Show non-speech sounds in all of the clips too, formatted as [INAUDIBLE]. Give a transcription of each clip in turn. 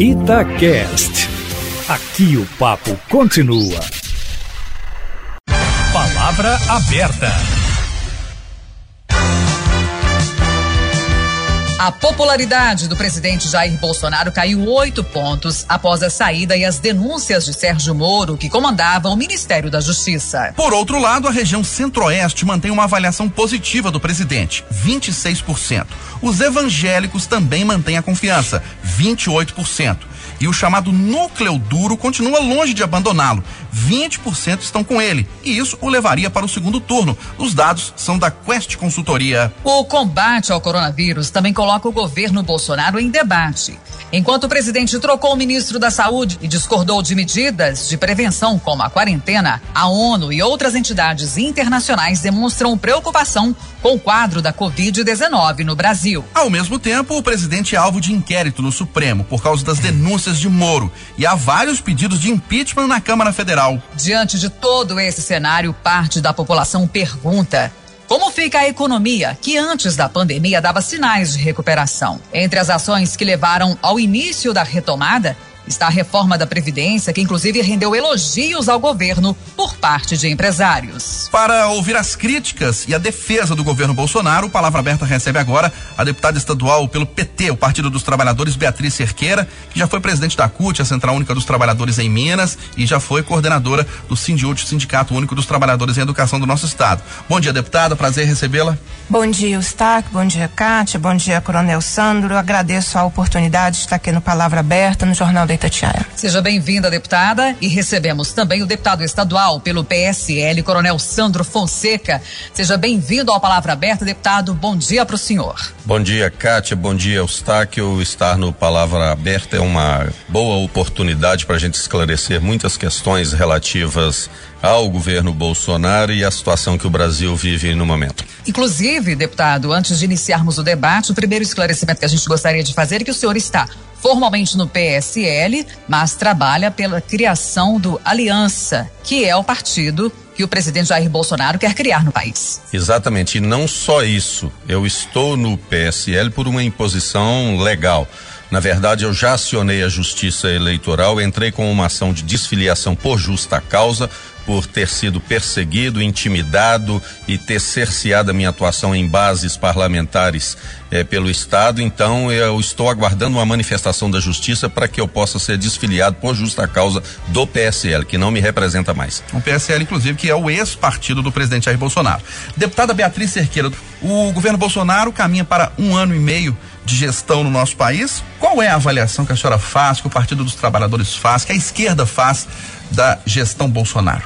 Itacast. Aqui o papo continua. Palavra aberta. A popularidade do presidente Jair Bolsonaro caiu oito pontos após a saída e as denúncias de Sérgio Moro, que comandava o Ministério da Justiça. Por outro lado, a região centro-oeste mantém uma avaliação positiva do presidente, 26%. Os evangélicos também mantêm a confiança, 28% e o chamado núcleo duro continua longe de abandoná-lo. 20% estão com ele e isso o levaria para o segundo turno. Os dados são da Quest Consultoria. O combate ao coronavírus também coloca o governo Bolsonaro em debate. Enquanto o presidente trocou o ministro da Saúde e discordou de medidas de prevenção como a quarentena, a ONU e outras entidades internacionais demonstram preocupação com o quadro da Covid-19 no Brasil. Ao mesmo tempo, o presidente é alvo de inquérito no Supremo por causa das denúncias de Moro e há vários pedidos de impeachment na Câmara Federal. Diante de todo esse cenário, parte da população pergunta: como fica a economia, que antes da pandemia dava sinais de recuperação? Entre as ações que levaram ao início da retomada está a reforma da Previdência, que inclusive rendeu elogios ao governo por parte de empresários. Para ouvir as críticas e a defesa do governo Bolsonaro, o Palavra Aberta recebe agora a deputada estadual pelo PT, o Partido dos Trabalhadores, Beatriz Cerqueira, que já foi presidente da CUT, a Central Única dos Trabalhadores em Minas, e já foi coordenadora do Sindiúte, Sindicato Único dos Trabalhadores em Educação do nosso estado. Bom dia, deputada, prazer recebê-la. Bom dia, Eustáquio, bom dia, Kátia, bom dia, Coronel Sandro. Eu agradeço a oportunidade de estar aqui no Palavra Aberta, no Jornal da Itatiaia. Seja bem-vinda, deputada, e recebemos também o deputado estadual pelo PSL, Coronel Sandro Fonseca. Seja bem-vindo ao Palavra Aberta, deputado. Bom dia para o senhor. Bom dia, Kátia. Bom dia, Eustáquio. Estar no Palavra Aberta é uma boa oportunidade para a gente esclarecer muitas questões relativas ao governo Bolsonaro e à situação que o Brasil vive no momento. Inclusive, deputado, antes de iniciarmos o debate, o primeiro esclarecimento que a gente gostaria de fazer é que o senhor está formalmente no PSL, mas trabalha pela criação do Aliança, que é o partido que o presidente Jair Bolsonaro quer criar no país. Exatamente, e não só isso. Eu estou no PSL por uma imposição legal. Na verdade, eu já acionei a Justiça Eleitoral, entrei com uma ação de desfiliação por justa causa, por ter sido perseguido, intimidado e ter cerceado a minha atuação em bases parlamentares eh, pelo Estado. Então, eu estou aguardando uma manifestação da Justiça para que eu possa ser desfiliado por justa causa do PSL, que não me representa mais. O PSL, inclusive, que é o ex-partido do presidente Jair Bolsonaro. Deputada Beatriz Cerqueira, o governo Bolsonaro caminha para um ano e meio de gestão no nosso país. Qual é a avaliação que a senhora faz, que o Partido dos Trabalhadores faz, que a esquerda faz da gestão Bolsonaro?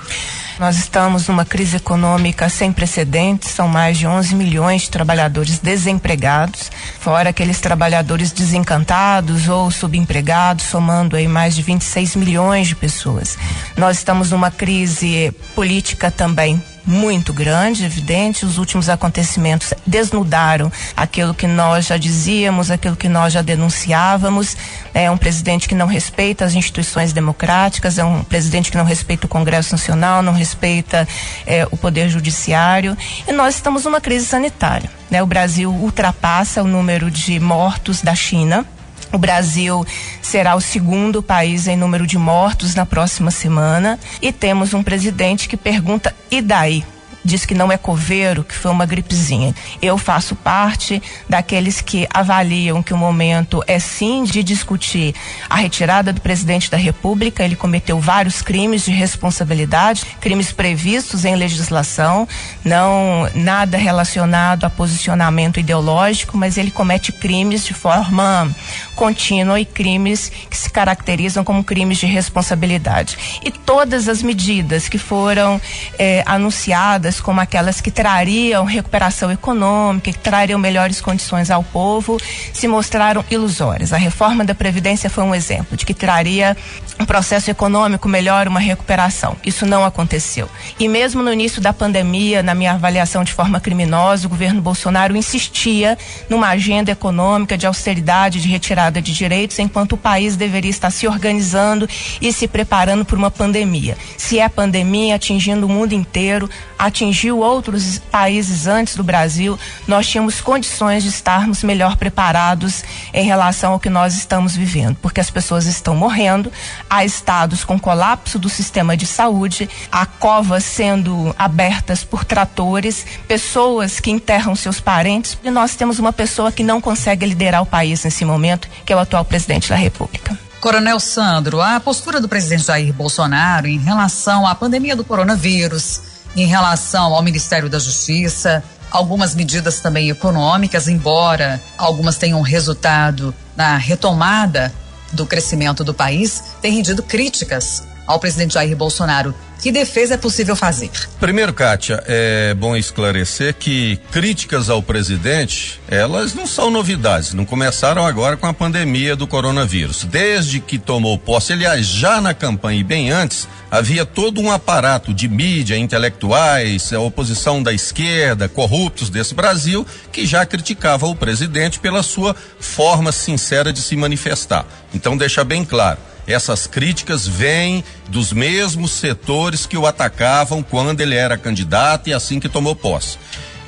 Nós estamos numa crise econômica sem precedentes, são mais de 11 milhões de trabalhadores desempregados, fora aqueles trabalhadores desencantados ou subempregados, somando aí mais de 26 milhões de pessoas. Nós estamos numa crise política também muito grande, evidente. Os últimos acontecimentos desnudaram aquilo que nós já dizíamos, aquilo que nós já denunciávamos. É um presidente que não respeita as instituições democráticas, é um presidente que não respeita o Congresso Nacional, não respeita é, o Poder Judiciário. E nós estamos numa crise sanitária. Né? O Brasil ultrapassa o número de mortos da China. O Brasil será o segundo país em número de mortos na próxima semana e temos um presidente que pergunta: e daí? Diz que não é coveiro, que foi uma gripezinha. Eu faço parte daqueles que avaliam que o momento é sim de discutir a retirada do presidente da República. Ele cometeu vários crimes de responsabilidade, crimes previstos em legislação, não nada relacionado a posicionamento ideológico, mas ele comete crimes de forma contínua e crimes que se caracterizam como crimes de responsabilidade. E todas as medidas que foram eh, anunciadas como aquelas que trariam recuperação econômica, que trariam melhores condições ao povo, se mostraram ilusórias. A reforma da Previdência foi um exemplo de que traria um processo econômico melhor, uma recuperação. Isso não aconteceu. E mesmo no início da pandemia, na minha avaliação de forma criminosa, o governo Bolsonaro insistia numa agenda econômica de austeridade, de retirada de direitos, enquanto o país deveria estar se organizando e se preparando para uma pandemia. Se é pandemia atingindo o mundo inteiro, atingindo atingiu outros países antes do Brasil, nós tínhamos condições de estarmos melhor preparados em relação ao que nós estamos vivendo, porque as pessoas estão morrendo, há estados com colapso do sistema de saúde, há covas sendo abertas por tratores, pessoas que enterram seus parentes, e nós temos uma pessoa que não consegue liderar o país nesse momento, que é o atual presidente da República. Coronel Sandro, a postura do presidente Jair Bolsonaro em relação à pandemia do coronavírus, em relação ao Ministério da Justiça, algumas medidas também econômicas, embora algumas tenham resultado na retomada do crescimento do país, tem rendido críticas ao presidente Jair Bolsonaro. Que defesa é possível fazer? Primeiro, Kátia, é bom esclarecer que críticas ao presidente, elas não são novidades, não começaram agora com a pandemia do coronavírus. Desde que tomou posse, aliás, já na campanha e bem antes, havia todo um aparato de mídia, intelectuais, a oposição da esquerda, corruptos desse Brasil, que já criticava o presidente pela sua forma sincera de se manifestar. Então, deixa bem claro essas críticas vêm dos mesmos setores que o atacavam quando ele era candidato e assim que tomou posse.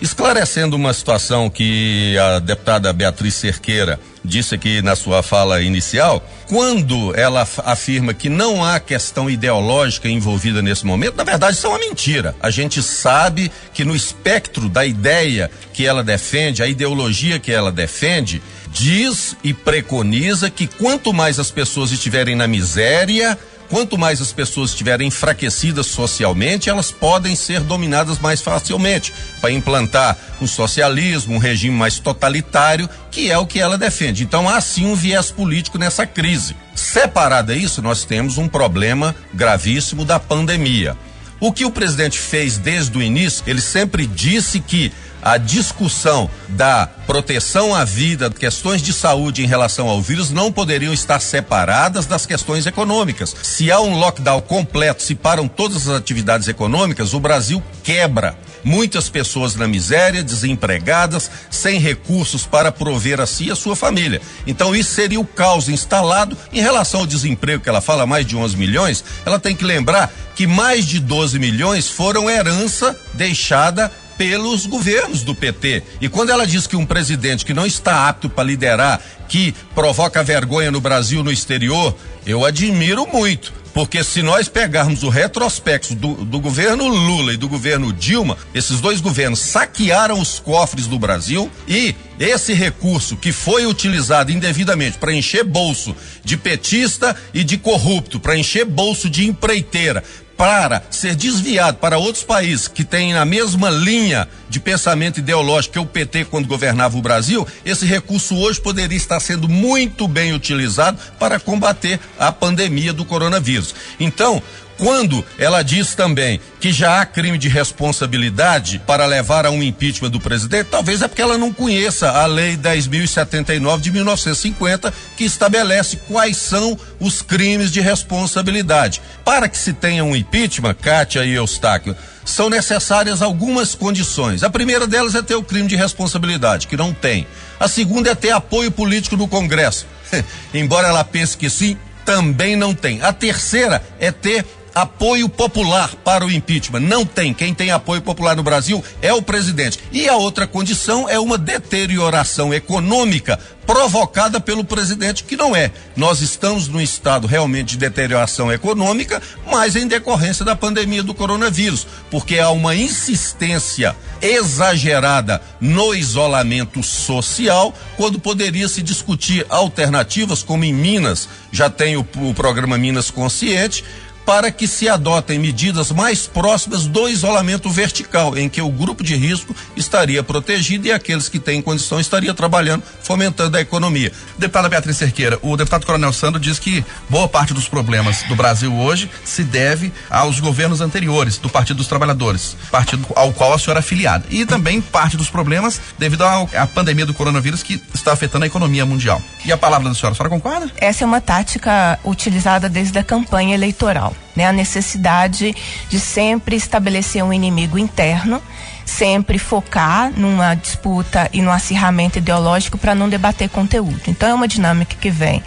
Esclarecendo uma situação que a deputada Beatriz Cerqueira disse aqui na sua fala inicial, quando ela afirma que não há questão ideológica envolvida nesse momento, na verdade isso é uma mentira. A gente sabe que no espectro da ideia que ela defende, a ideologia que ela defende, diz e preconiza que quanto mais as pessoas estiverem na miséria, quanto mais as pessoas estiverem enfraquecidas socialmente, elas podem ser dominadas mais facilmente para implantar um socialismo, um regime mais totalitário, que é o que ela defende. Então há sim um viés político nessa crise. Separada isso, nós temos um problema gravíssimo da pandemia. O que o presidente fez desde o início, ele sempre disse que a discussão da proteção à vida, questões de saúde em relação ao vírus não poderiam estar separadas das questões econômicas. Se há um lockdown completo, se param todas as atividades econômicas, o Brasil quebra. Muitas pessoas na miséria, desempregadas, sem recursos para prover a si e a sua família. Então isso seria o caos instalado em relação ao desemprego que ela fala mais de 11 milhões. Ela tem que lembrar que mais de 12 milhões foram herança deixada pelos governos do PT. E quando ela diz que um presidente que não está apto para liderar, que provoca vergonha no Brasil, no exterior, eu admiro muito. Porque se nós pegarmos o retrospecto do, do, governo Lula e do governo Dilma, esses dois governos saquearam os cofres do Brasil e esse recurso que foi utilizado indevidamente para encher bolso de petista e de corrupto, para encher bolso de empreiteira, para ser desviado para outros países que têm a mesma linha de pensamento ideológico que o PT quando governava o Brasil, esse recurso hoje poderia estar sendo muito bem utilizado para combater a pandemia do coronavírus. Então, quando ela diz também que já há crime de responsabilidade para levar a um impeachment do presidente, talvez é porque ela não conheça a lei 10.079 de 1950, que estabelece quais são os crimes de responsabilidade. Para que se tenha um impeachment, Kátia e Eustáquio, são necessárias algumas condições. A primeira delas é ter o crime de responsabilidade, que não tem. A segunda é ter apoio político no Congresso. [LAUGHS] Embora ela pense que sim, também não tem. A terceira é ter apoio popular para o impeachment. Não tem. Quem tem apoio popular no Brasil é o presidente. E a outra condição é uma deterioração econômica provocada pelo presidente, que não é. Nós estamos num estado realmente de deterioração econômica, mas em decorrência da pandemia do coronavírus, porque há uma insistência exagerada no isolamento social, quando poderia se discutir alternativas, como em Minas, já tem o, o programa Minas Consciente, para que se adotem medidas mais próximas do isolamento vertical, em que o grupo de risco estaria protegido e aqueles que têm condição estaria trabalhando, fomentando a economia. Deputada Beatriz Cerqueira, o deputado Coronel Sandro diz que boa parte dos problemas do Brasil hoje se deve aos governos anteriores do Partido dos Trabalhadores, partido ao qual a senhora é afiliada. E também parte dos problemas devido à pandemia do coronavírus que está afetando a economia mundial. E a palavra da senhora, a senhora concorda? Essa é uma tática utilizada desde a campanha eleitoral né? A necessidade de sempre estabelecer um inimigo interno, sempre focar numa disputa e no acirramento ideológico para não debater conteúdo. Então é uma dinâmica que vem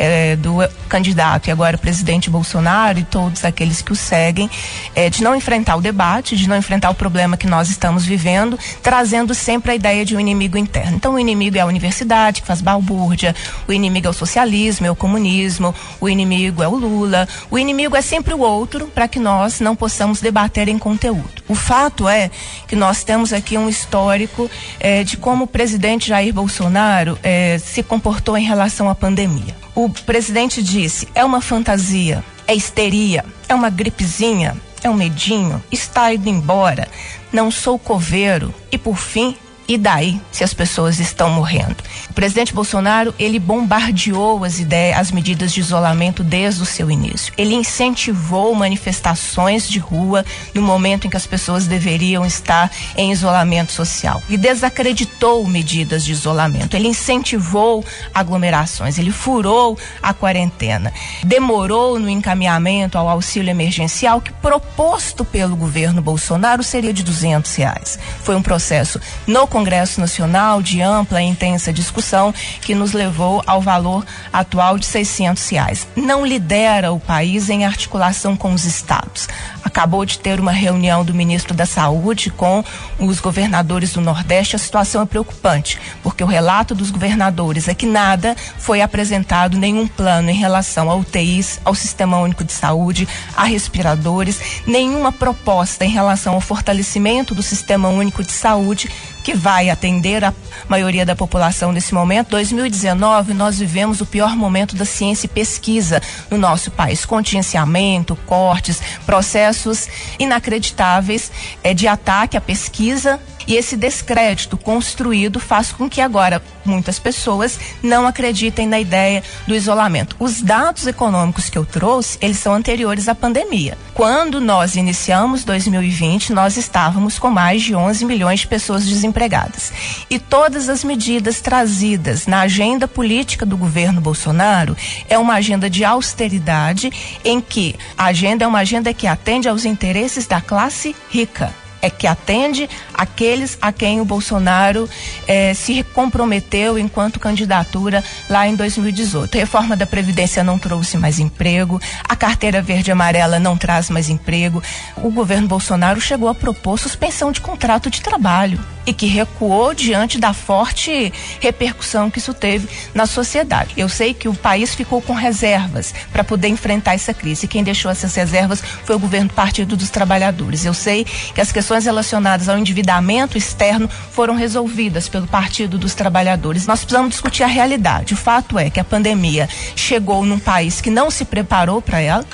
é, do candidato e agora presidente Bolsonaro e todos aqueles que o seguem, é, de não enfrentar o debate, de não enfrentar o problema que nós estamos vivendo, trazendo sempre a ideia de um inimigo interno. Então, o inimigo é a universidade, que faz balbúrdia, o inimigo é o socialismo, é o comunismo, o inimigo é o Lula, o inimigo é sempre o outro para que nós não possamos debater em conteúdo. O fato é que nós temos aqui um histórico é, de como o presidente Jair Bolsonaro é, se comportou em relação à pandemia. O presidente disse: é uma fantasia, é histeria, é uma gripezinha, é um medinho, está indo embora, não sou coveiro. E por fim, e daí, se as pessoas estão morrendo? O presidente Bolsonaro, ele bombardeou as ideias, as medidas de isolamento desde o seu início. Ele incentivou manifestações de rua no momento em que as pessoas deveriam estar em isolamento social. E desacreditou medidas de isolamento. Ele incentivou aglomerações, ele furou a quarentena. Demorou no encaminhamento ao auxílio emergencial que proposto pelo governo Bolsonaro seria de duzentos reais. Foi um processo no Congresso Nacional de ampla e intensa discussão que nos levou ao valor atual de 600 reais. Não lidera o país em articulação com os estados. Acabou de ter uma reunião do ministro da Saúde com os governadores do Nordeste. A situação é preocupante, porque o relato dos governadores é que nada foi apresentado, nenhum plano em relação a UTIs, ao Sistema Único de Saúde, a respiradores, nenhuma proposta em relação ao fortalecimento do Sistema Único de Saúde que vai atender a maioria da população nesse momento. 2019, nós vivemos o pior momento da ciência e pesquisa no nosso país. Contingenciamento, cortes, processos inacreditáveis é, de ataque à pesquisa e esse descrédito construído faz com que agora muitas pessoas não acreditem na ideia do isolamento. Os dados econômicos que eu trouxe, eles são anteriores à pandemia. Quando nós iniciamos 2020, nós estávamos com mais de 11 milhões de pessoas desempregadas. E todas as medidas trazidas na agenda política do governo Bolsonaro é uma agenda de austeridade em que a agenda é uma agenda que atende aos interesses da classe rica é que atende aqueles a quem o Bolsonaro eh, se comprometeu enquanto candidatura lá em 2018. A reforma da Previdência não trouxe mais emprego, a carteira verde e amarela não traz mais emprego. O governo Bolsonaro chegou a propor suspensão de contrato de trabalho e que recuou diante da forte repercussão que isso teve na sociedade. Eu sei que o país ficou com reservas para poder enfrentar essa crise. Quem deixou essas reservas foi o governo do Partido dos Trabalhadores. Eu sei que as questões relacionadas ao endividamento externo foram resolvidas pelo Partido dos Trabalhadores. Nós precisamos discutir a realidade. O fato é que a pandemia chegou num país que não se preparou para ela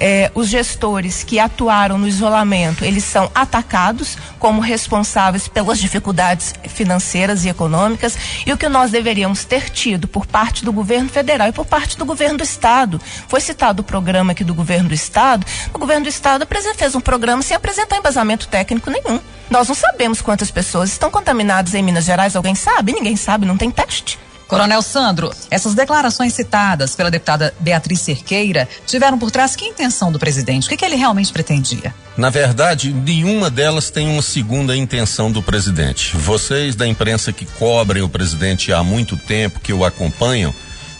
eh, os gestores que atuaram no isolamento, eles são atacados como responsáveis pelas dificuldades financeiras e econômicas e o que nós deveríamos ter tido por parte do governo federal e por parte do governo do estado. Foi citado o programa aqui do governo do estado. O governo do estado fez um programa sem apresentar embasamento técnico nenhum. Nós não sabemos quantas pessoas estão contaminadas em Minas Gerais. Alguém sabe? Ninguém sabe, não tem teste. Coronel Sandro, essas declarações citadas pela deputada Beatriz Cerqueira tiveram por trás que intenção do presidente? O que, que ele realmente pretendia? Na verdade, nenhuma delas tem uma segunda intenção do presidente. Vocês da imprensa que cobrem o presidente há muito tempo, que o acompanham,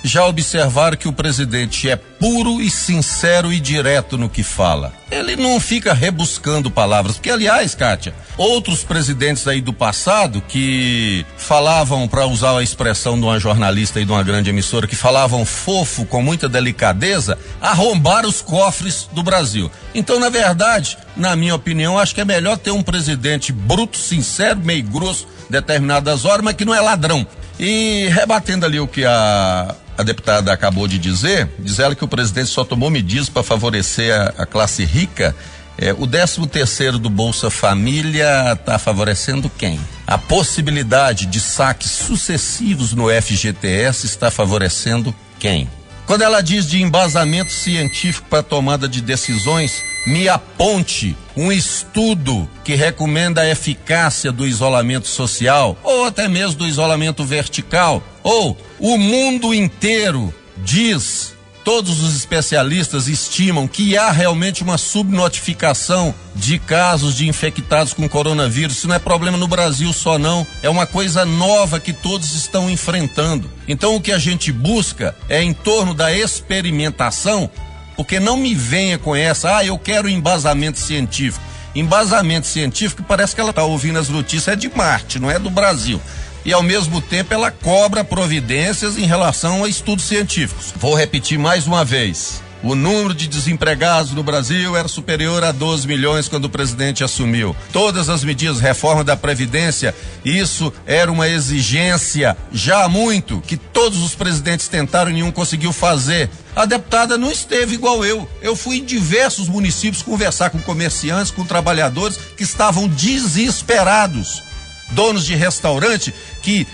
já observaram que o presidente é puro e sincero e direto no que fala. Ele não fica rebuscando palavras, porque aliás, Kátia, outros presidentes aí do passado que falavam, para usar a expressão de uma jornalista e de uma grande emissora, que falavam fofo com muita delicadeza, arrombaram os cofres do Brasil. Então, na verdade, na minha opinião, acho que é melhor ter um presidente bruto, sincero, meio grosso, determinadas horas, mas que não é ladrão. E rebatendo ali o que a a deputada acabou de dizer, diz ela que o presidente só tomou medidas para favorecer a, a, classe rica. É, o 13 terceiro do Bolsa Família está favorecendo quem? A possibilidade de saques sucessivos no FGTS está favorecendo quem? Quando ela diz de embasamento científico para tomada de decisões, me aponte um estudo que recomenda a eficácia do isolamento social, ou até mesmo do isolamento vertical, ou o mundo inteiro diz todos os especialistas estimam que há realmente uma subnotificação de casos de infectados com coronavírus. Isso não é problema no Brasil só não, é uma coisa nova que todos estão enfrentando. Então o que a gente busca é em torno da experimentação, porque não me venha com essa, ah, eu quero embasamento científico. Embasamento científico parece que ela está ouvindo as notícias é de Marte, não é do Brasil e ao mesmo tempo ela cobra providências em relação a estudos científicos. Vou repetir mais uma vez. O número de desempregados no Brasil era superior a 12 milhões quando o presidente assumiu. Todas as medidas, reforma da Previdência, isso era uma exigência já há muito, que todos os presidentes tentaram e nenhum conseguiu fazer. A deputada não esteve igual eu. Eu fui em diversos municípios conversar com comerciantes, com trabalhadores que estavam desesperados donos de restaurante que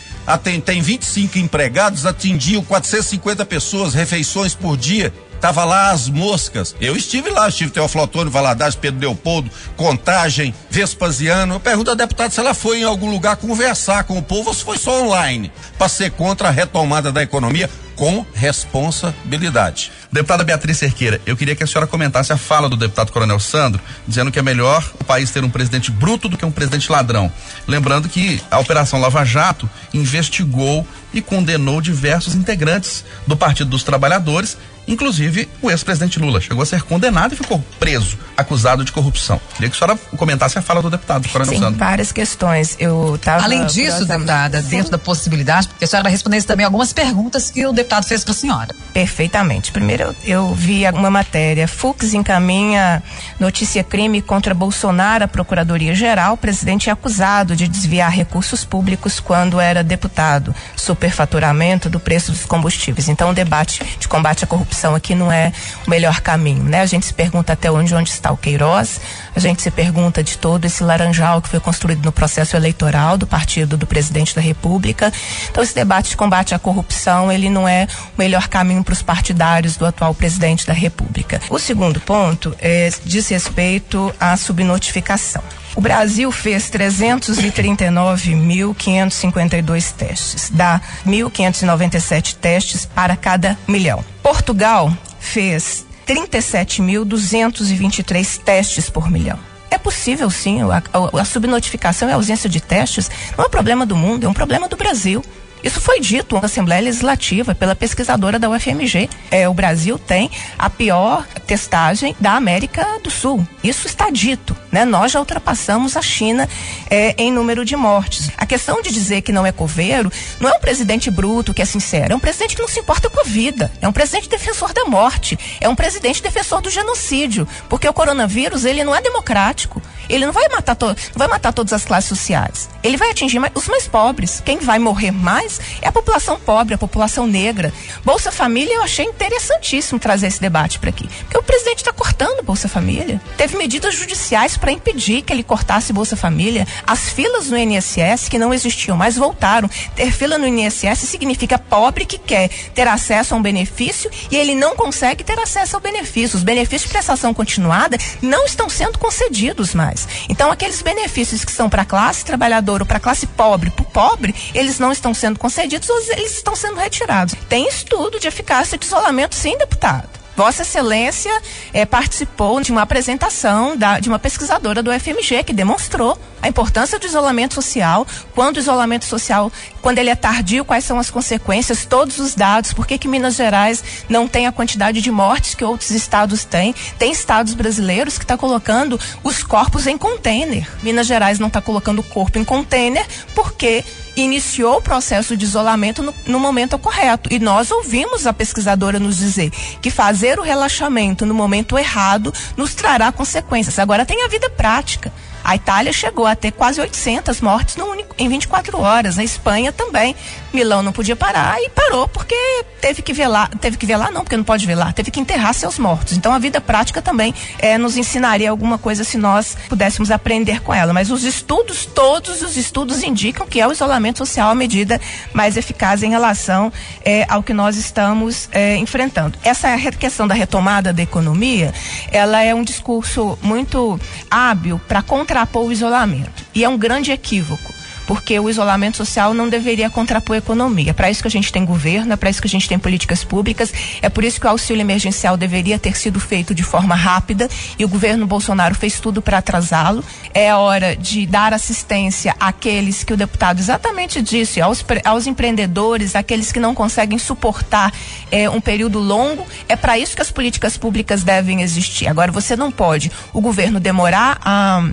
tem, tem 25 empregados, atingiam 450 pessoas, refeições por dia. Tava lá as moscas. Eu estive lá, estive Teoflotônio, Valadares, Pedro Leopoldo, Contagem, Vespasiano. Eu pergunto à deputada se ela foi em algum lugar conversar com o povo ou se foi só online, para ser contra a retomada da economia com responsabilidade. Deputada Beatriz Cerqueira, eu queria que a senhora comentasse a fala do deputado Coronel Sandro, dizendo que é melhor o país ter um presidente bruto do que um presidente ladrão. Lembrando que a Operação Lava Jato investigou e condenou diversos integrantes do Partido dos Trabalhadores Inclusive, o ex-presidente Lula chegou a ser condenado e ficou preso, acusado de corrupção. Queria que a senhora comentasse a fala do deputado, Coronel Sim, Sandro. várias questões. Eu tava Além disso, deputada, Sim. dentro da possibilidade, porque a senhora vai responder também algumas perguntas que o deputado fez para a senhora. Perfeitamente. Primeiro, eu, eu vi uma matéria. Fux encaminha notícia crime contra Bolsonaro à Procuradoria-Geral. O presidente é acusado de desviar recursos públicos quando era deputado. Superfaturamento do preço dos combustíveis. Então, o debate de combate à corrupção aqui não é o melhor caminho, né? A gente se pergunta até onde, onde está o Queiroz, a gente se pergunta de todo esse laranjal que foi construído no processo eleitoral do partido do presidente da República. Então esse debate de combate à corrupção, ele não é o melhor caminho para os partidários do atual presidente da República. O segundo ponto é, diz respeito à subnotificação. O Brasil fez 339.552 testes, dá 1.597 testes para cada milhão. Portugal fez 37.223 testes por milhão. É possível sim, a, a, a subnotificação e a ausência de testes não é um problema do mundo, é um problema do Brasil. Isso foi dito na Assembleia Legislativa pela pesquisadora da UFMG. É, o Brasil tem a pior testagem da América do Sul. Isso está dito. Né? Nós já ultrapassamos a China é, em número de mortes. A questão de dizer que não é coveiro não é um presidente bruto que é sincero, é um presidente que não se importa com a vida, é um presidente defensor da morte, é um presidente defensor do genocídio, porque o coronavírus ele não é democrático. Ele não vai matar, não vai matar todas as classes sociais. Ele vai atingir mais, os mais pobres. Quem vai morrer mais é a população pobre, a população negra. Bolsa Família eu achei interessantíssimo trazer esse debate para aqui. Porque o presidente está cortando Bolsa Família. Teve medidas judiciais para impedir que ele cortasse Bolsa Família. As filas no INSS, que não existiam mais, voltaram. Ter fila no INSS significa pobre que quer ter acesso a um benefício e ele não consegue ter acesso ao benefício. Os benefícios de prestação continuada não estão sendo concedidos mais. Então, aqueles benefícios que são para a classe trabalhadora ou para a classe pobre, para o pobre, eles não estão sendo concedidos ou eles estão sendo retirados. Tem estudo de eficácia de isolamento, sim, deputado. Vossa Excelência eh, participou de uma apresentação da, de uma pesquisadora do FMG que demonstrou a importância do isolamento social, quando o isolamento social, quando ele é tardio, quais são as consequências, todos os dados, por que, que Minas Gerais não tem a quantidade de mortes que outros estados têm. Tem estados brasileiros que estão tá colocando os corpos em container. Minas Gerais não está colocando o corpo em container porque iniciou o processo de isolamento no, no, momento correto. E nós ouvimos a pesquisadora nos dizer que fazer o relaxamento no momento errado nos trará consequências. Agora tem a vida prática. A Itália chegou a ter quase 800 mortes único, em 24 horas. A Espanha também. Milão não podia parar e parou porque teve que velar, teve que velar não, porque não pode velar, teve que enterrar seus mortos. Então a vida prática também é, nos ensinaria alguma coisa se nós pudéssemos aprender com ela. Mas os estudos, todos os estudos indicam que é o isolamento social a medida mais eficaz em relação é, ao que nós estamos é, enfrentando. Essa questão da retomada da economia, ela é um discurso muito hábil para contrapor o isolamento. E é um grande equívoco porque o isolamento social não deveria contrapor a economia. Para isso que a gente tem governo, é para isso que a gente tem políticas públicas, é por isso que o auxílio emergencial deveria ter sido feito de forma rápida e o governo Bolsonaro fez tudo para atrasá-lo. É hora de dar assistência àqueles que o deputado exatamente disse, aos, aos empreendedores, aqueles que não conseguem suportar é, um período longo. É para isso que as políticas públicas devem existir. Agora, você não pode o governo demorar a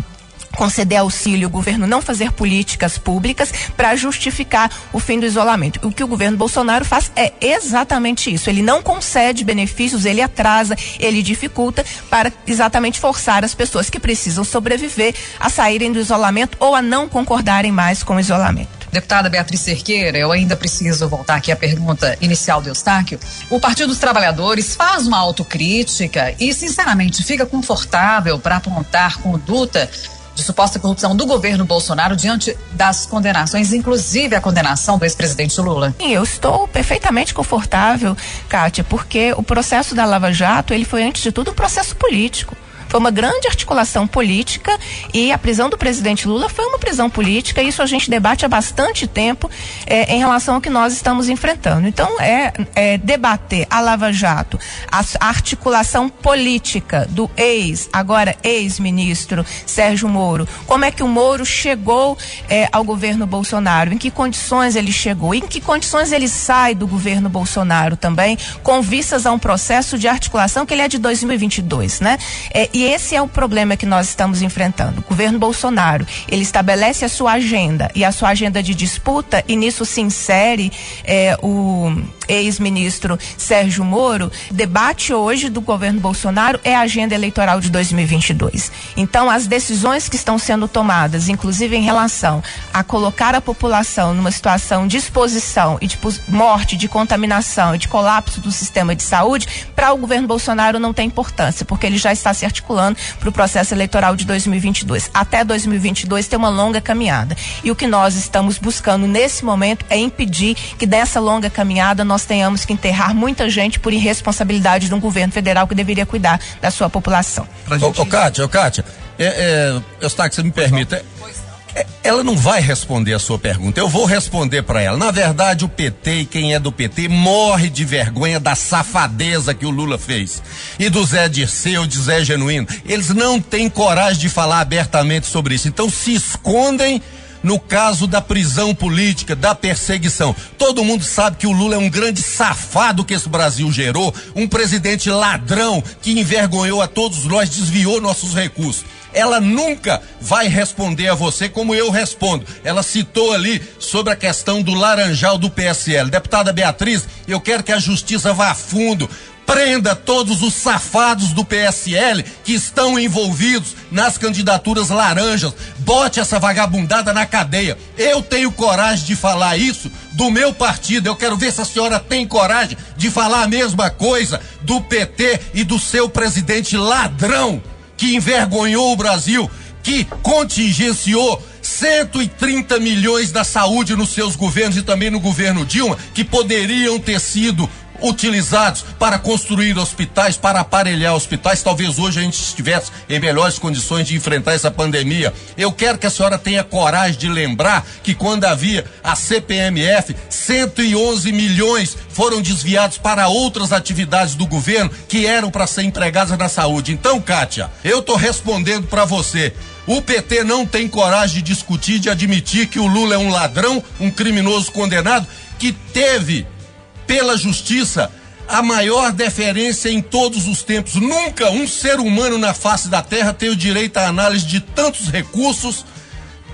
conceder auxílio, o governo não fazer políticas públicas para justificar o fim do isolamento. O que o governo Bolsonaro faz é exatamente isso. Ele não concede benefícios, ele atrasa, ele dificulta para exatamente forçar as pessoas que precisam sobreviver a saírem do isolamento ou a não concordarem mais com o isolamento. Deputada Beatriz Cerqueira, eu ainda preciso voltar aqui à pergunta inicial do Eustáquio. O Partido dos Trabalhadores faz uma autocrítica e, sinceramente, fica confortável para apontar conduta de suposta corrupção do governo Bolsonaro diante das condenações, inclusive a condenação do ex-presidente Lula? Sim, eu estou perfeitamente confortável, Kátia, porque o processo da Lava Jato, ele foi antes de tudo um processo político. Foi uma grande articulação política e a prisão do presidente Lula foi uma prisão política. Isso a gente debate há bastante tempo é, em relação ao que nós estamos enfrentando. Então, é, é debater a Lava Jato, a, a articulação política do ex, agora ex-ministro Sérgio Moro. Como é que o Moro chegou é, ao governo Bolsonaro? Em que condições ele chegou? Em que condições ele sai do governo Bolsonaro também, com vistas a um processo de articulação que ele é de 2022, né? É, e esse é o problema que nós estamos enfrentando. O governo Bolsonaro, ele estabelece a sua agenda e a sua agenda de disputa e nisso se insere é, o ex-ministro Sérgio Moro. Debate hoje do governo Bolsonaro é a agenda eleitoral de 2022. Então, as decisões que estão sendo tomadas, inclusive em relação a colocar a população numa situação de exposição e de morte, de contaminação e de colapso do sistema de saúde, para o governo Bolsonaro não tem importância, porque ele já está se articulando articulando para o processo eleitoral de 2022. Até 2022 tem uma longa caminhada. E o que nós estamos buscando nesse momento é impedir que dessa longa caminhada nós tenhamos que enterrar muita gente por irresponsabilidade de um governo federal que deveria cuidar da sua população. Gente... Ô, ô Kátia, ô Kátia, é, é, Eustáquio, você me permite. É, ela não vai responder a sua pergunta. Eu vou responder para ela. Na verdade, o PT e quem é do PT morre de vergonha da safadeza que o Lula fez. E do Zé Dirceu, de Zé Genuíno. Eles não têm coragem de falar abertamente sobre isso. Então se escondem no caso da prisão política, da perseguição. Todo mundo sabe que o Lula é um grande safado que esse Brasil gerou, um presidente ladrão que envergonhou a todos nós, desviou nossos recursos ela nunca vai responder a você como eu respondo. Ela citou ali sobre a questão do laranjal do PSL. Deputada Beatriz, eu quero que a justiça vá a fundo. Prenda todos os safados do PSL que estão envolvidos nas candidaturas laranjas. Bote essa vagabundada na cadeia. Eu tenho coragem de falar isso do meu partido. Eu quero ver se a senhora tem coragem de falar a mesma coisa do PT e do seu presidente ladrão que envergonhou o Brasil, que contingenciou 130 milhões da saúde nos seus governos e também no governo Dilma, que poderiam ter sido utilizados para construir hospitais, para aparelhar hospitais. Talvez hoje a gente estivesse em melhores condições de enfrentar essa pandemia. Eu quero que a senhora tenha coragem de lembrar que quando havia a CPMF, 111 milhões foram desviados para outras atividades do governo que eram para ser empregadas na saúde. Então, Kátia, eu estou respondendo para você. O PT não tem coragem de discutir, de admitir que o Lula é um ladrão, um criminoso condenado, que teve pela justiça a maior deferência em todos os tempos. Nunca um ser humano na face da terra teve o direito à análise de tantos recursos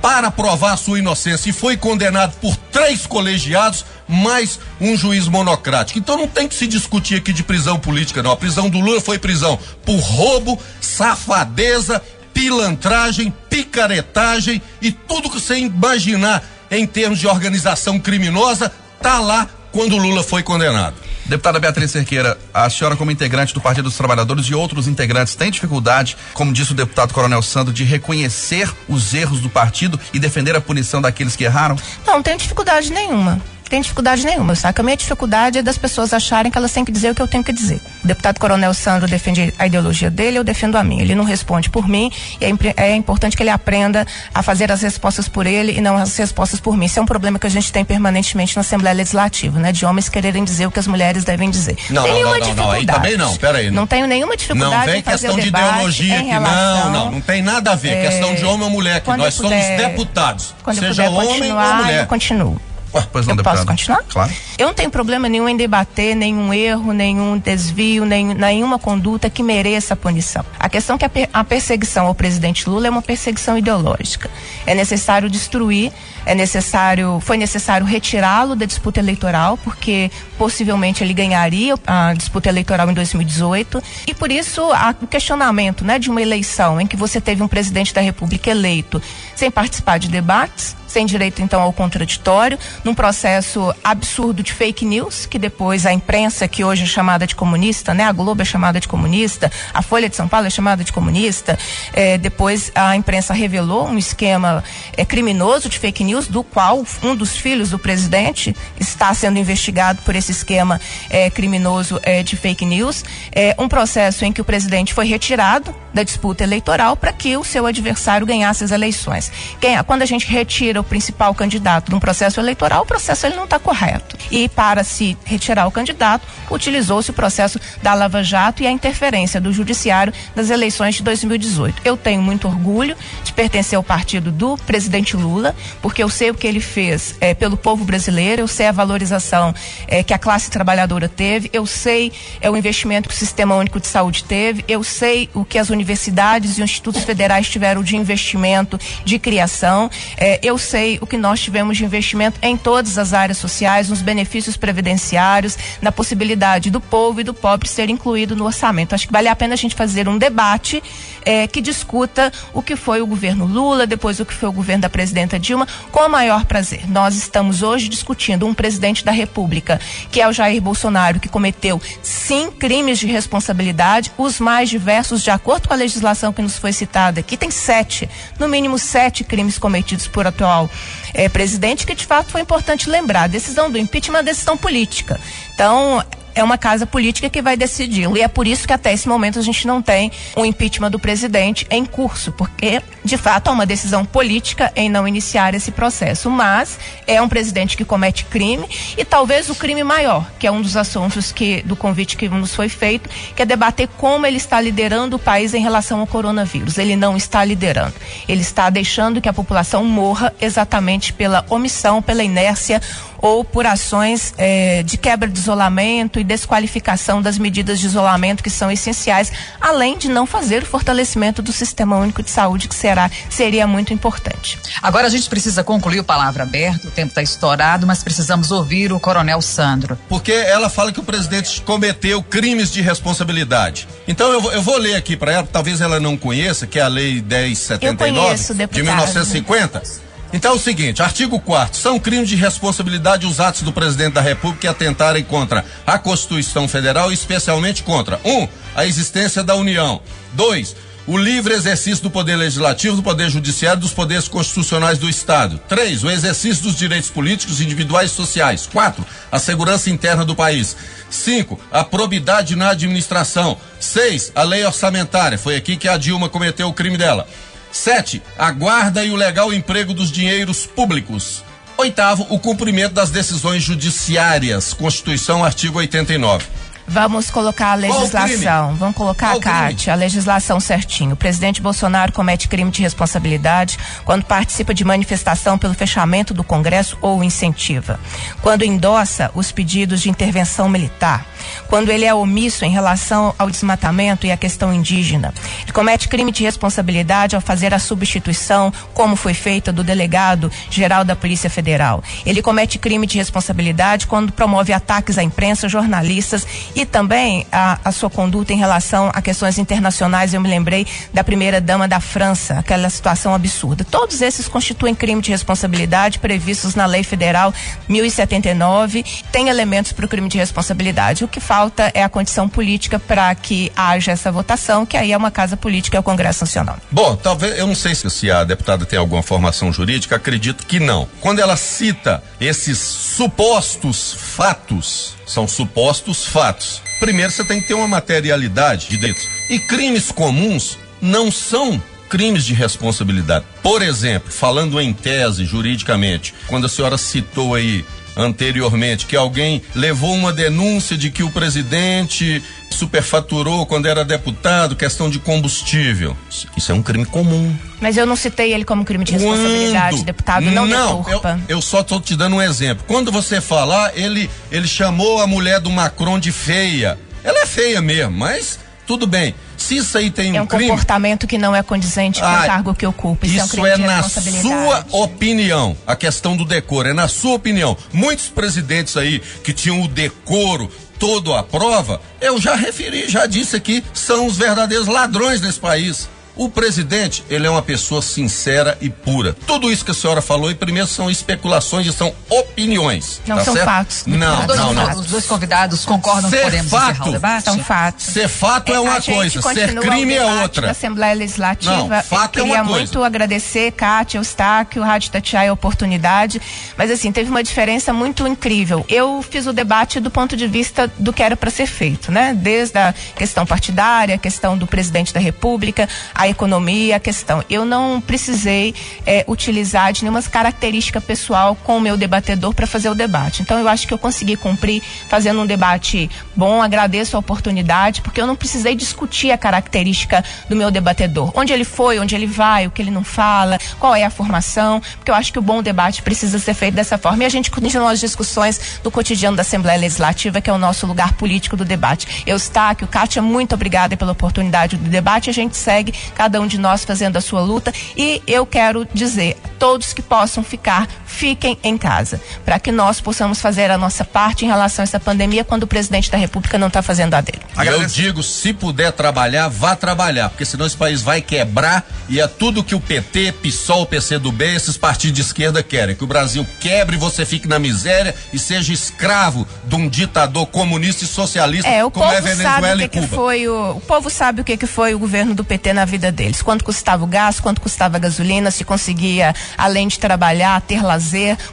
para provar sua inocência e foi condenado por três colegiados mais um juiz monocrático. Então não tem que se discutir aqui de prisão política, não. A prisão do Lula foi prisão por roubo, safadeza, pilantragem, picaretagem e tudo que você imaginar em termos de organização criminosa tá lá quando Lula foi condenado. Deputada Beatriz Cerqueira, a senhora como integrante do Partido dos Trabalhadores e outros integrantes tem dificuldade, como disse o deputado Coronel Sandro, de reconhecer os erros do partido e defender a punição daqueles que erraram? Não, não tem dificuldade nenhuma. Tem dificuldade nenhuma, sabe? A minha dificuldade é das pessoas acharem que elas têm que dizer o que eu tenho que dizer. O deputado Coronel Sandro defende a ideologia dele, eu defendo a minha. Ele não responde por mim e é, é importante que ele aprenda a fazer as respostas por ele e não as respostas por mim. Isso é um problema que a gente tem permanentemente na Assembleia Legislativa, né? De homens quererem dizer o que as mulheres devem dizer. Não, tem não, não, não, dificuldade. aí também não, peraí. Não tenho nenhuma dificuldade Não vem em fazer questão de ideologia aqui, relação, não, não, não tem nada a ver. é, questão de homem ou mulher aqui. quando Nós puder- somos deputados. Quando seja eu puder homem continuar, ou mulher. eu continuo. Pois não, eu deputado. posso continuar? Claro. Eu não tenho problema nenhum em debater nenhum erro, nenhum desvio, nenhum, nenhuma conduta que mereça punição. A questão é que a, per- a perseguição ao presidente Lula é uma perseguição ideológica. É necessário destruir, é necessário, foi necessário retirá-lo da disputa eleitoral, porque possivelmente ele ganharia a disputa eleitoral em 2018. E por isso há o questionamento né, de uma eleição em que você teve um presidente da República eleito sem participar de debates, sem direito então ao contraditório, num processo absurdo de fake news, que depois a imprensa, que hoje é chamada de comunista, né? A Globo é chamada de comunista, a Folha de São Paulo é chamada de comunista. eh, depois a imprensa revelou um esquema eh, criminoso de fake news, do qual um dos filhos do presidente está sendo investigado por esse esquema eh, criminoso eh, de fake news. Eh, um processo em que o presidente foi retirado da disputa eleitoral para que o seu adversário ganhasse as eleições. Quem, quando a gente retira o principal candidato de um processo eleitoral, o processo ele não está correto. E para se retirar o candidato, utilizou-se o processo da Lava Jato e a interferência do judiciário nas eleições de 2018. Eu tenho muito orgulho de pertencer ao partido do presidente Lula, porque eu sei o que ele fez eh, pelo povo brasileiro, eu sei a valorização eh, que a classe trabalhadora teve, eu sei é, o investimento que o Sistema Único de Saúde teve, eu sei o que as universidades e os institutos federais tiveram de investimento, de criação, eh, eu sei o que nós tivemos de investimento em todas as áreas sociais, nos benefícios previdenciários, na possibilidade do povo e do pobre ser incluído no orçamento. Acho que vale a pena a gente fazer um debate eh, que discuta o que foi o governo Lula, depois o que foi o governo da presidenta Dilma, com o maior prazer. Nós estamos hoje discutindo um presidente da República, que é o Jair Bolsonaro, que cometeu sim crimes de responsabilidade, os mais diversos, de acordo com a legislação que nos foi citada aqui, tem sete, no mínimo sete crimes cometidos por atual eh, presidente, que de fato foi importante lembrar. A decisão do impeachment é uma decisão política. Então, é uma casa política que vai decidi-lo. E é por isso que até esse momento a gente não tem um impeachment do presidente em curso, porque de fato há uma decisão política em não iniciar esse processo. Mas é um presidente que comete crime e talvez o crime maior, que é um dos assuntos que do convite que nos foi feito, que é debater como ele está liderando o país em relação ao coronavírus. Ele não está liderando. Ele está deixando que a população morra exatamente pela omissão, pela inércia ou por ações eh, de quebra de isolamento e desqualificação das medidas de isolamento que são essenciais, além de não fazer o fortalecimento do sistema único de saúde, que será, seria muito importante. Agora a gente precisa concluir o palavra aberta, o tempo está estourado, mas precisamos ouvir o Coronel Sandro. Porque ela fala que o presidente cometeu crimes de responsabilidade. Então eu, vou- eu vou ler aqui para ela, talvez ela não conheça, que é a Lei 1079 Eu conheço, de deputado. 1950. Então é o seguinte, artigo 4 são crimes de responsabilidade os atos do presidente da República que atentarem contra a Constituição Federal especialmente contra um, a existência da União. Dois, o livre exercício do poder legislativo, do poder judiciário dos poderes constitucionais do Estado. Três, o exercício dos direitos políticos, individuais e sociais. Quatro, a segurança interna do país. Cinco, a probidade na administração. Seis, a lei orçamentária. Foi aqui que a Dilma cometeu o crime dela. Sete, a guarda e o legal emprego dos dinheiros públicos. Oitavo, o cumprimento das decisões judiciárias. Constituição, artigo 89. Vamos colocar a legislação. Vamos colocar, crime? Cátia, a legislação certinho. O presidente Bolsonaro comete crime de responsabilidade quando participa de manifestação pelo fechamento do Congresso ou incentiva. Quando endossa os pedidos de intervenção militar. Quando ele é omisso em relação ao desmatamento e à questão indígena. Ele comete crime de responsabilidade ao fazer a substituição, como foi feita, do delegado geral da Polícia Federal. Ele comete crime de responsabilidade quando promove ataques à imprensa, jornalistas e também a, a sua conduta em relação a questões internacionais. Eu me lembrei da primeira dama da França, aquela situação absurda. Todos esses constituem crime de responsabilidade previstos na Lei Federal 1079, tem elementos para o crime de responsabilidade. O que falta é a condição política para que haja essa votação, que aí é uma casa política, é o Congresso Nacional. Bom, talvez, eu não sei se, se a deputada tem alguma formação jurídica, acredito que não. Quando ela cita esses supostos fatos, são supostos fatos. Primeiro você tem que ter uma materialidade de delitos. E crimes comuns não são crimes de responsabilidade. Por exemplo, falando em tese juridicamente, quando a senhora citou aí anteriormente que alguém levou uma denúncia de que o presidente superfaturou quando era deputado, questão de combustível. Isso é um crime comum. Mas eu não citei ele como crime de responsabilidade, Quando? deputado, não, não eu, eu só estou te dando um exemplo. Quando você falar, ele, ele chamou a mulher do Macron de feia. Ela é feia mesmo, mas tudo bem. Se isso aí tem É um, um crime. comportamento que não é condizente com Ah, o cargo que ocupa. Isso, é um Isso é na sua opinião. A questão do decoro é na sua opinião. Muitos presidentes aí que tinham o decoro todo à prova, eu já referi, já disse aqui, são os verdadeiros ladrões desse país. O presidente, ele é uma pessoa sincera e pura. Tudo isso que a senhora falou, e primeiro são especulações e são opiniões. Não tá são certo? fatos, Não, dois, não, não. os dois convidados concordam que Ser podemos fato. encerrar o debate? São fatos. Ser fato é, uma a gente coisa, ser crime o é debate outra. Da Assembleia Legislativa. Não, fato é Eu uma queria coisa. muito agradecer, Kátia, Eustáquio, Rádio Tatiaia, a oportunidade. Mas, assim, teve uma diferença muito incrível. Eu fiz o debate do ponto de vista do que era para ser feito, né? Desde a questão partidária, a questão do presidente da República, a economia, a questão. Eu não precisei eh, utilizar de nenhuma característica pessoal com o meu debatedor para fazer o debate. Então, eu acho que eu consegui cumprir fazendo um debate bom. Agradeço a oportunidade, porque eu não precisei discutir a característica do meu debatedor. Onde ele foi, onde ele vai, o que ele não fala, qual é a formação, porque eu acho que o bom debate precisa ser feito dessa forma. E a gente continua as discussões do cotidiano da Assembleia Legislativa, que é o nosso lugar político do debate. Eustáquio, Kátia, muito obrigada pela oportunidade do debate. A gente segue, cada um de nós fazendo a sua luta. E eu quero dizer, todos que possam ficar, fiquem em casa, para que nós possamos fazer a nossa parte em relação a essa pandemia quando o presidente da República não está fazendo a dele. Eu digo, se puder trabalhar, vá trabalhar, porque senão esse país vai quebrar e é tudo que o PT, PSOL, PCdoB, esses partidos de esquerda querem, que o Brasil quebre, você fique na miséria e seja escravo de um ditador comunista e socialista É, o como povo é Venezuela sabe o que, e que Cuba. foi o, o povo sabe o que, que foi o governo do PT na vida deles. Quanto custava o gás, quanto custava a gasolina, se conseguia, além de trabalhar, ter lazer,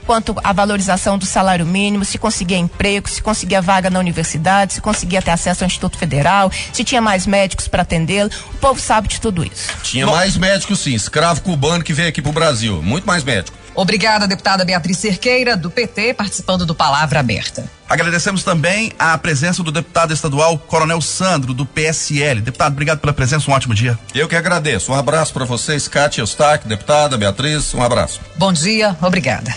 quanto a valorização do salário mínimo, se conseguia emprego, se conseguia vaga na universidade, se conseguia ter acesso ao Instituto Federal, se tinha mais médicos para atendê-lo. O povo sabe de tudo isso. Tinha mais médicos sim, escravo cubano que veio aqui pro Brasil, muito mais médico. Obrigada, deputada Beatriz Cerqueira, do PT, participando do Palavra Aberta. Agradecemos também a presença do deputado estadual Coronel Sandro, do PSL. Deputado, obrigado pela presença, um ótimo dia. Eu que agradeço. Um abraço para vocês, Cátia Eustáquio, deputada Beatriz, um abraço. Bom dia, obrigada.